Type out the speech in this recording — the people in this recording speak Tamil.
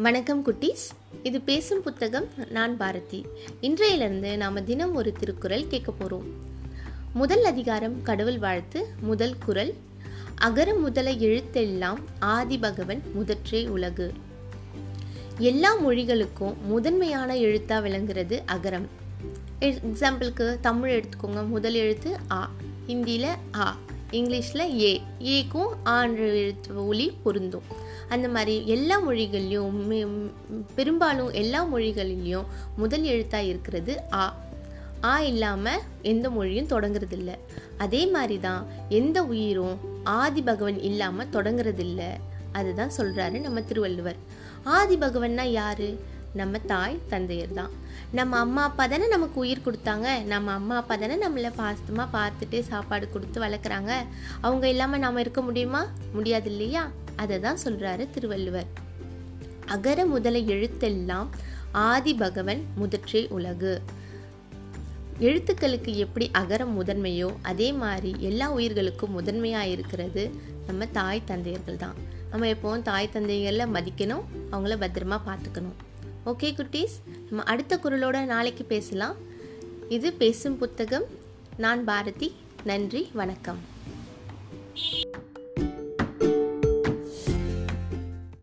வணக்கம் குட்டீஸ். இது பேசும் புத்தகம் நான் பாரதி. இன்றையிலிருந்து நாம் தினம் ஒரு திருக்குறள் கேட்க போகிறோம் முதல் அதிகாரம் கடவுள் வாழ்த்து முதல் குரல் அகர முதல எழுத்தெல்லாம் ஆதி பகவன் முதற்றே உலகு. எல்லா மொழிகளுக்கும் முதன்மையான எழுத்தாக விளங்குறது அகரம். எக்ஸாம்பிளுக்கு தமிழ் எடுத்துக்கோங்க. முதல் எழுத்து ஆ ஹிந்தியில் ஆ இங்கிலீஷில் ஏ ஏக்கும் ஆன்று எழுத்து ஒளி பொருந்தும். அந்த மாதிரி எல்லா மொழிகள்லையும் பெரும்பாலும் எல்லா மொழிகளிலையும் முதல் எழுத்தாக இருக்கிறது ஆ. ஆ இல்லாமல் எந்த மொழியும் தொடங்குறதில்ல. அதே மாதிரி தான் எந்த உயிரும் ஆதி பகவன் இல்லாமல் தொடங்குறதில்ல. அதுதான் சொல்கிறாரு நம்ம திருவள்ளுவர். ஆதி பகவன்னா யாரு? நம்ம தாய் தந்தையர் தான். நம்ம அம்மா அப்பா தானே நமக்கு உயிர் கொடுத்தாங்க. நம்ம அம்மா அப்பா தானே நம்மளை பாசமாக பார்த்துட்டு சாப்பாடு கொடுத்து வளர்க்குறாங்க. அவங்க இல்லாமல் நாம் இருக்க முடியுமா? முடியாது இல்லையா? அதை தான் சொல்கிறாரு திருவள்ளுவர். அகர முதல எழுத்தெல்லாம் ஆதி பகவன் முதற்றே உலகு. எழுத்துக்களுக்கு எப்படி அகரம் முதன்மையோ அதே மாதிரி எல்லா உயிர்களுக்கும் முதன்மையாக இருக்கிறது நம்ம தாய் தந்தையர்கள் தான். நம்ம எப்போவும் தாய் தந்தைகளில் மதிக்கணும் அவங்கள பத்திரமா பார்த்துக்கணும். ஓகே குட்டீஸ். நம்ம அடுத்த குரலோட நாளைக்கு பேசலாம். இது பேசும் புத்தகம் நான் பாரதி. நன்றி வணக்கம்.